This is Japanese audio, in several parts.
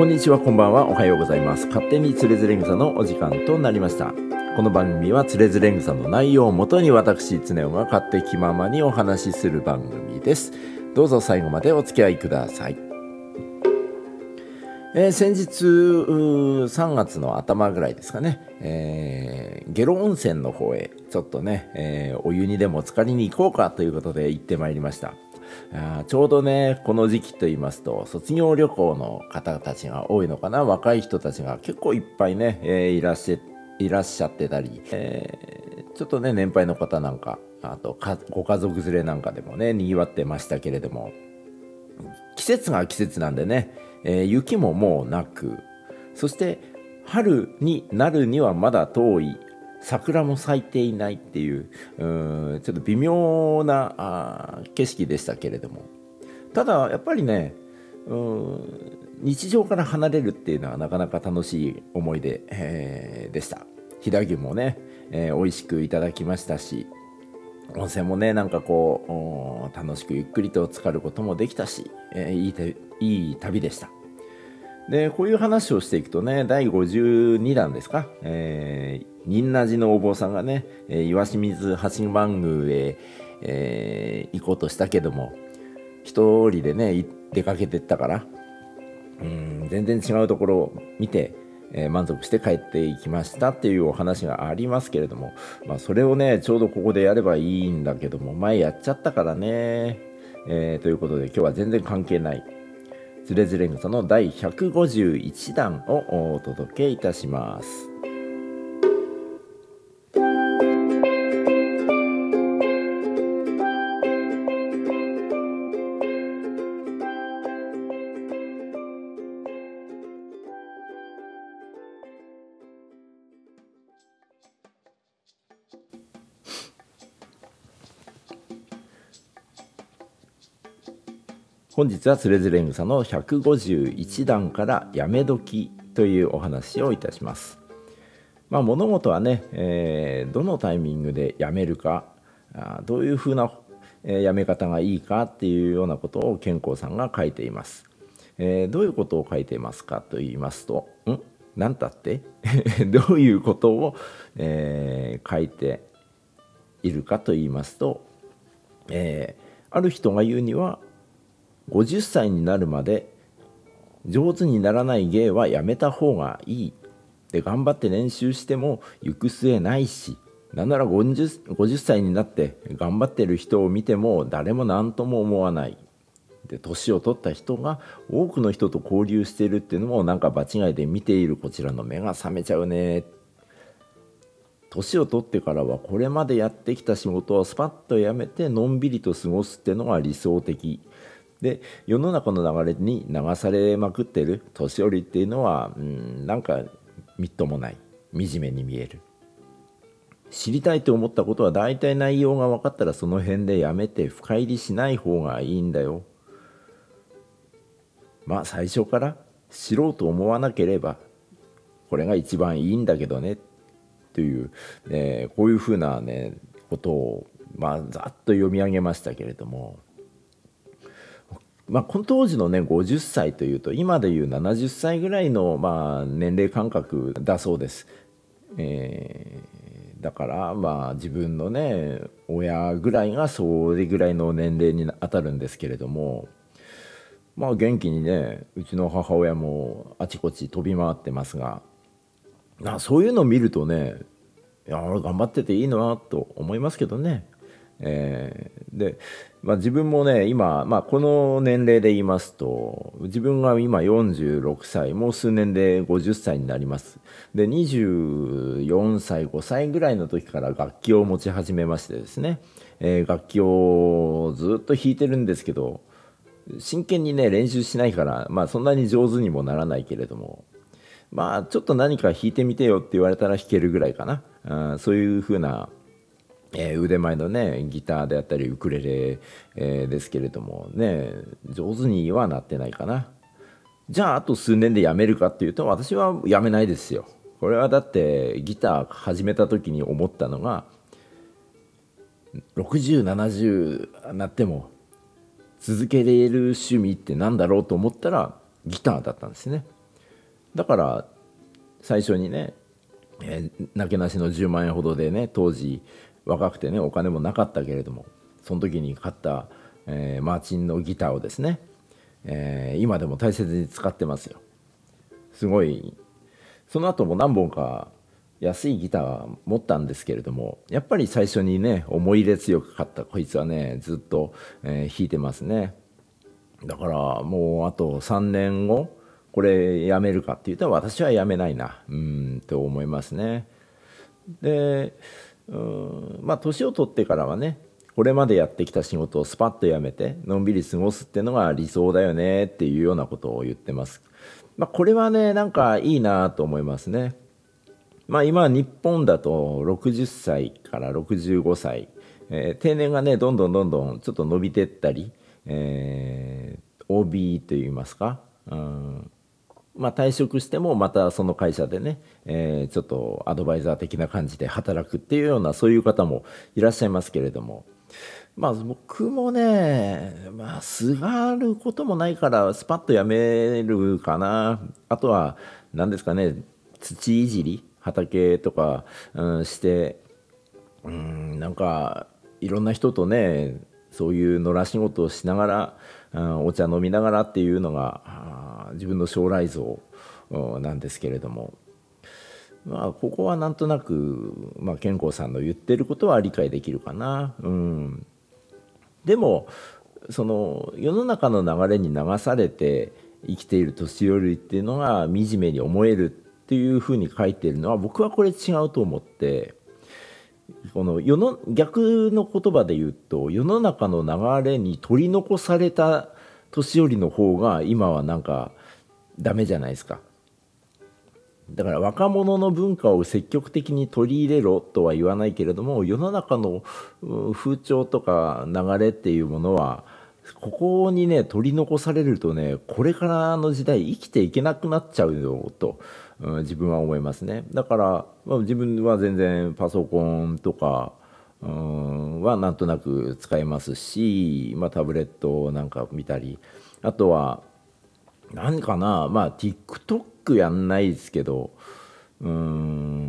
こんにちはこんばんは。おはようございます。勝手につれづれ草のお時間となりました。この番組はつれづれ草の内容をもとに私常雄が勝手気ままにお話しする番組です。どうぞ最後までお付き合いください。えー、先日3月の頭ぐらいですかね、えー、下呂温泉の方へちょっとね、えー、お湯にでも浸かりに行こうかということで行ってまいりました。あちょうどねこの時期と言いますと卒業旅行の方たちが多いのかな。若い人たちが結構いっぱいね、えー、いらっしゃいらっしゃってたり、えー、ちょっとね年配の方なんかあとご家族連れなんかでもねにぎわってましたけれども季節が季節なんでねえー、雪ももうなくそして春になるにはまだ遠い桜も咲いていないっていううちょっと微妙なあ景色でしたけれども。ただやっぱりねうん日常から離れるっていうのはなかなか楽しい思い出、えー、でした。飛騨牛もね、えー、美味しくいただきましたし温泉もねなんかこう楽しくゆっくりと浸かることもできたし、えー、いいいい旅でした。でこういう話をしていくとね第52弾ですか、えー、仁和寺のお坊さんがね、えー、岩清水八幡宮へ、えー、行こうとしたけども一人でね出かけてったからうん全然違うところを見てえー、満足して帰っていきましたっていうお話がありますけれども、まあ、それをねちょうどここでやればいいんだけども前やっちゃったからね、えー、ということで今日は全然関係ないズレズレ草の第151弾をお届けいたします。本日はつれづれ草の151段からやめ時というお話をいたします。まあ、物事はね、えー、どのタイミングでやめるかあどういうふうな、えー、やめ方がいいかっていうようなことを健康さんが書いています。えー、どういうことを書いていますかと言いますと「ん？何たって？どういうことを、えー、書いているかと言いますと、えー、ある人が言うには50歳になるまで上手にならない芸はやめた方がいい。で頑張って練習しても行く末ないしなんなら 50, 50歳になって頑張ってる人を見ても誰も何とも思わない。で年を取った人が多くの人と交流してるっていうのもなんか場違いで見ているこちらの目が覚めちゃうね。年を取ってからはこれまでやってきた仕事をスパッとやめてのんびりと過ごすっていうのが理想的。で世の中の流れに流されまくってる年寄りっていうのは、うん、なんかみっともない。惨めに見える。知りたいと思ったことは大体内容が分かったらその辺でやめて深入りしない方がいいんだよ。まあ最初から知ろうと思わなければこれが一番いいんだけどね。という、ね、こういうふうなねことをまあざっと読み上げましたけれども。まあ、この当時のね50歳というと今でいう70歳ぐらいの、まあ、年齢感覚だそうです。えー、だからまあ自分のね親ぐらいがそれぐらいの年齢に当たるんですけれどもまあ元気にねうちの母親もあちこち飛び回ってますがあそういうのを見るとねいや頑張ってていいなと思いますけどね。えー、で、まあ、自分もね今、まあ、この年齢で言いますと自分が今46歳もう数年で50歳になります。で24歳5歳ぐらいの時から楽器を持ち始めましてですね、えー、楽器をずっと弾いてるんですけど真剣にね練習しないから、まあ、そんなに上手にもならないけれどもまあちょっと何か弾いてみてよって言われたら弾けるぐらいかな。あそういうふうなえー、腕前のねギターであったりウクレレ、えー、ですけれどもね上手にはなってないかな。じゃああと数年でやめるかっていうと私はやめないですよ。これはだってギター始めた時に思ったのが6070なっても続けれる趣味って何だろうと思ったらギターだったんですね。だから最初にね、えー、なけなしの10万円ほどでね当時若くてねお金もなかったけれどもその時に買った、えー、マーチンのギターをですね、えー、今でも大切に使ってますよ。すごい。その後も何本か安いギター持ったんですけれどもやっぱり最初にね思い入れ強く買ったこいつはねずっと、えー、弾いてますね。だからもうあと3年後これやめるかって言ったら私はやめないなうんと思いますね。でうんまあ年を取ってからはねこれまでやってきた仕事をスパッとやめてのんびり過ごすっていうのが理想だよねっていうようなことを言ってます。まあ、これはねなんかいいなと思いますね。まあ、今日本だと60歳から65歳、えー、定年がねどんどんどんどんちょっと伸びてったり、えー、OB といいますか、うんまあ、退職してもまたその会社でね、えー、ちょっとアドバイザー的な感じで働くっていうようなそういう方もいらっしゃいますけれども。まあ僕もねまあすがることもないからスパッとやめるかな。あとは何ですかね土いじり畑とか、うん、してうんなんかいろんな人とねそういう野良仕事をしながら、うん、お茶飲みながらっていうのが自分の将来像なんですけれどもまあここはなんとなく、まあ、健康さんの言ってることは理解できるかな。うん、でもその世の中の流れに流されて生きている年寄りっていうのが惨めに思えるっていうふうに書いてるのは僕はこれ違うと思ってこの世の逆の言葉で言うと世の中の流れに取り残された年寄りの方が今はなんかダメじゃないですか。だから若者の文化を積極的に取り入れろとは言わないけれども世の中の風潮とか流れっていうものはここにね取り残されるとねこれからの時代生きていけなくなっちゃうよと、うん、自分は思いますね。だから、まあ、自分は全然パソコンとかうんはなんとなく使えますし、まあ、タブレットなんか見たりあとは何かなまあ TikTok やんないですけどうん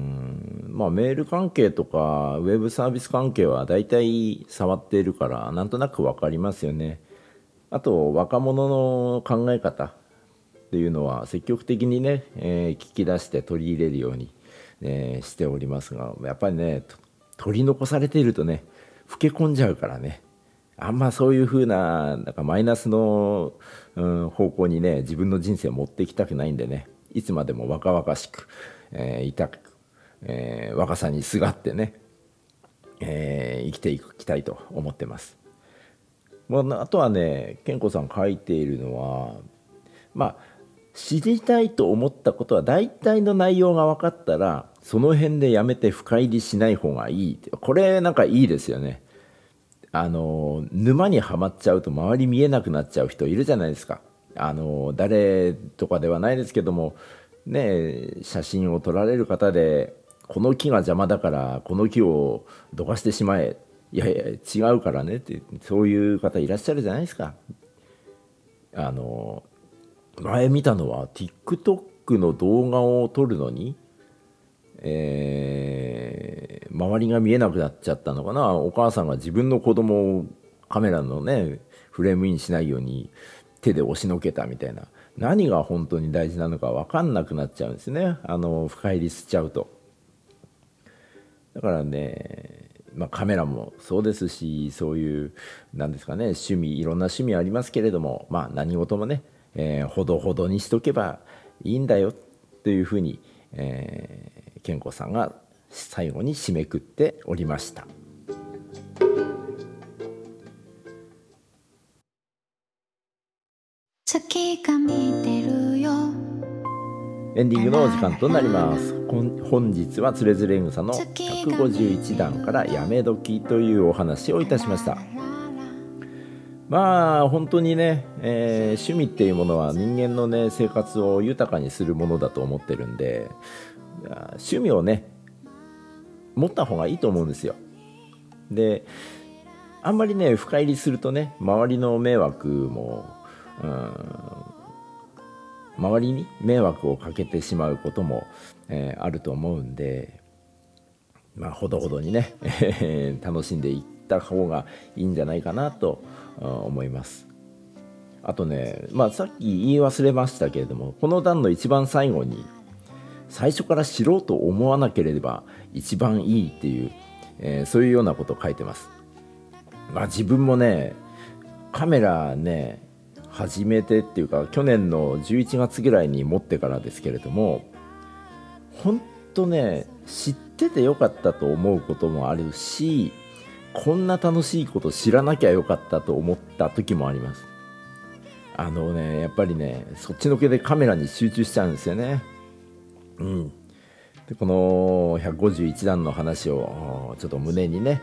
まあメール関係とかウェブサービス関係は大体触っているからなんとなく分かりますよね。あと若者の考え方っていうのは積極的にね、えー、聞き出して取り入れるように、え、しておりますがやっぱりね取り残されているとね老け込んじゃうからねあんまそういう風ななんかマイナスの、うん、方向にね自分の人生を持っていきたくないんでねいつまでも若々しく、えー、いたく、えー、若さにすがってね、えー、生きていきたいと思ってます。まあ、あとはね健子さん書いているのはまあ知りたいと思ったことは大体の内容が分かったらその辺でやめて深入りしない方がいいこれなんかいいですよね。あの沼にはまっちゃうと周り見えなくなっちゃう人いるじゃないですか。あの誰とかではないですけどもね写真を撮られる方でこの木が邪魔だからこの木をどかしてしまえ。いやいや違うからね。ってそういう方いらっしゃるじゃないですか。あの前見たのは TikTok の動画を撮るのにえー、周りが見えなくなっちゃったのかな。お母さんが自分の子供をカメラのねフレームインしないように手で押しのけたみたいな。何が本当に大事なのか分かんなくなっちゃうんですね。あの深入りしちゃうと。だからねまあ、カメラもそうですしそういうなんですかね趣味いろんな趣味ありますけれどもまあ何事もね、えー、ほどほどにしとけばいいんだよというふうに、え健吾さんが最後に締めくっておりました。月が見てるエンディングのお時間となります。本日はつれづれ草の151段からやめ時というお話をいたしました。まあ本当にね、えー、趣味っていうものは人間のね生活を豊かにするものだと思ってるんで趣味をね持った方がいいと思うんですよ。であんまりね深入りするとね周りの迷惑も、うん、周りに迷惑をかけてしまうことも、えー、あると思うんでまあほどほどにね 楽しんでいった方がいいんじゃないかなと思います。あとねまあさっき言い忘れましたけれどもこの段の一番最後に最初から知ろうと思わなければ一番いいっていう、えー、そういうようなことを書いてます。まあ自分もねカメラね始めてっていうか去年の11月ぐらいに持ってからですけれども本当ね知っててよかったと思うこともあるしこんな楽しいこと知らなきゃよかったと思った時もあります。あのねやっぱりねそっちのけでカメラに集中しちゃうんですよね。うん。でこの151段の話をちょっと胸にね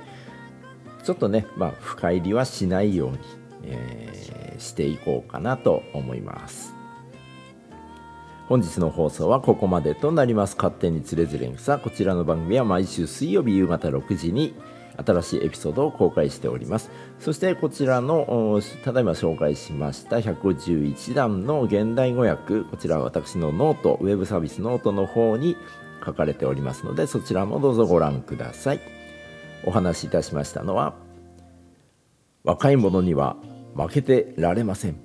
ちょっとねまあ深入りはしないように、えー、していこうかなと思います。本日の放送はここまでとなります。勝手につれづれ草こちらの番組は毎週水曜日夕方6時に新しいエピソードを公開しております。そしてこちらのただいま紹介しました151段の現代語訳こちらは私のノートウェブサービスノートの方に書かれておりますのでそちらもどうぞご覧ください。お話しいたしましたのは若い者には負けてられません。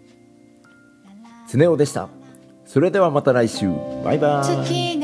常雄でした。それではまた来週。バイバイ。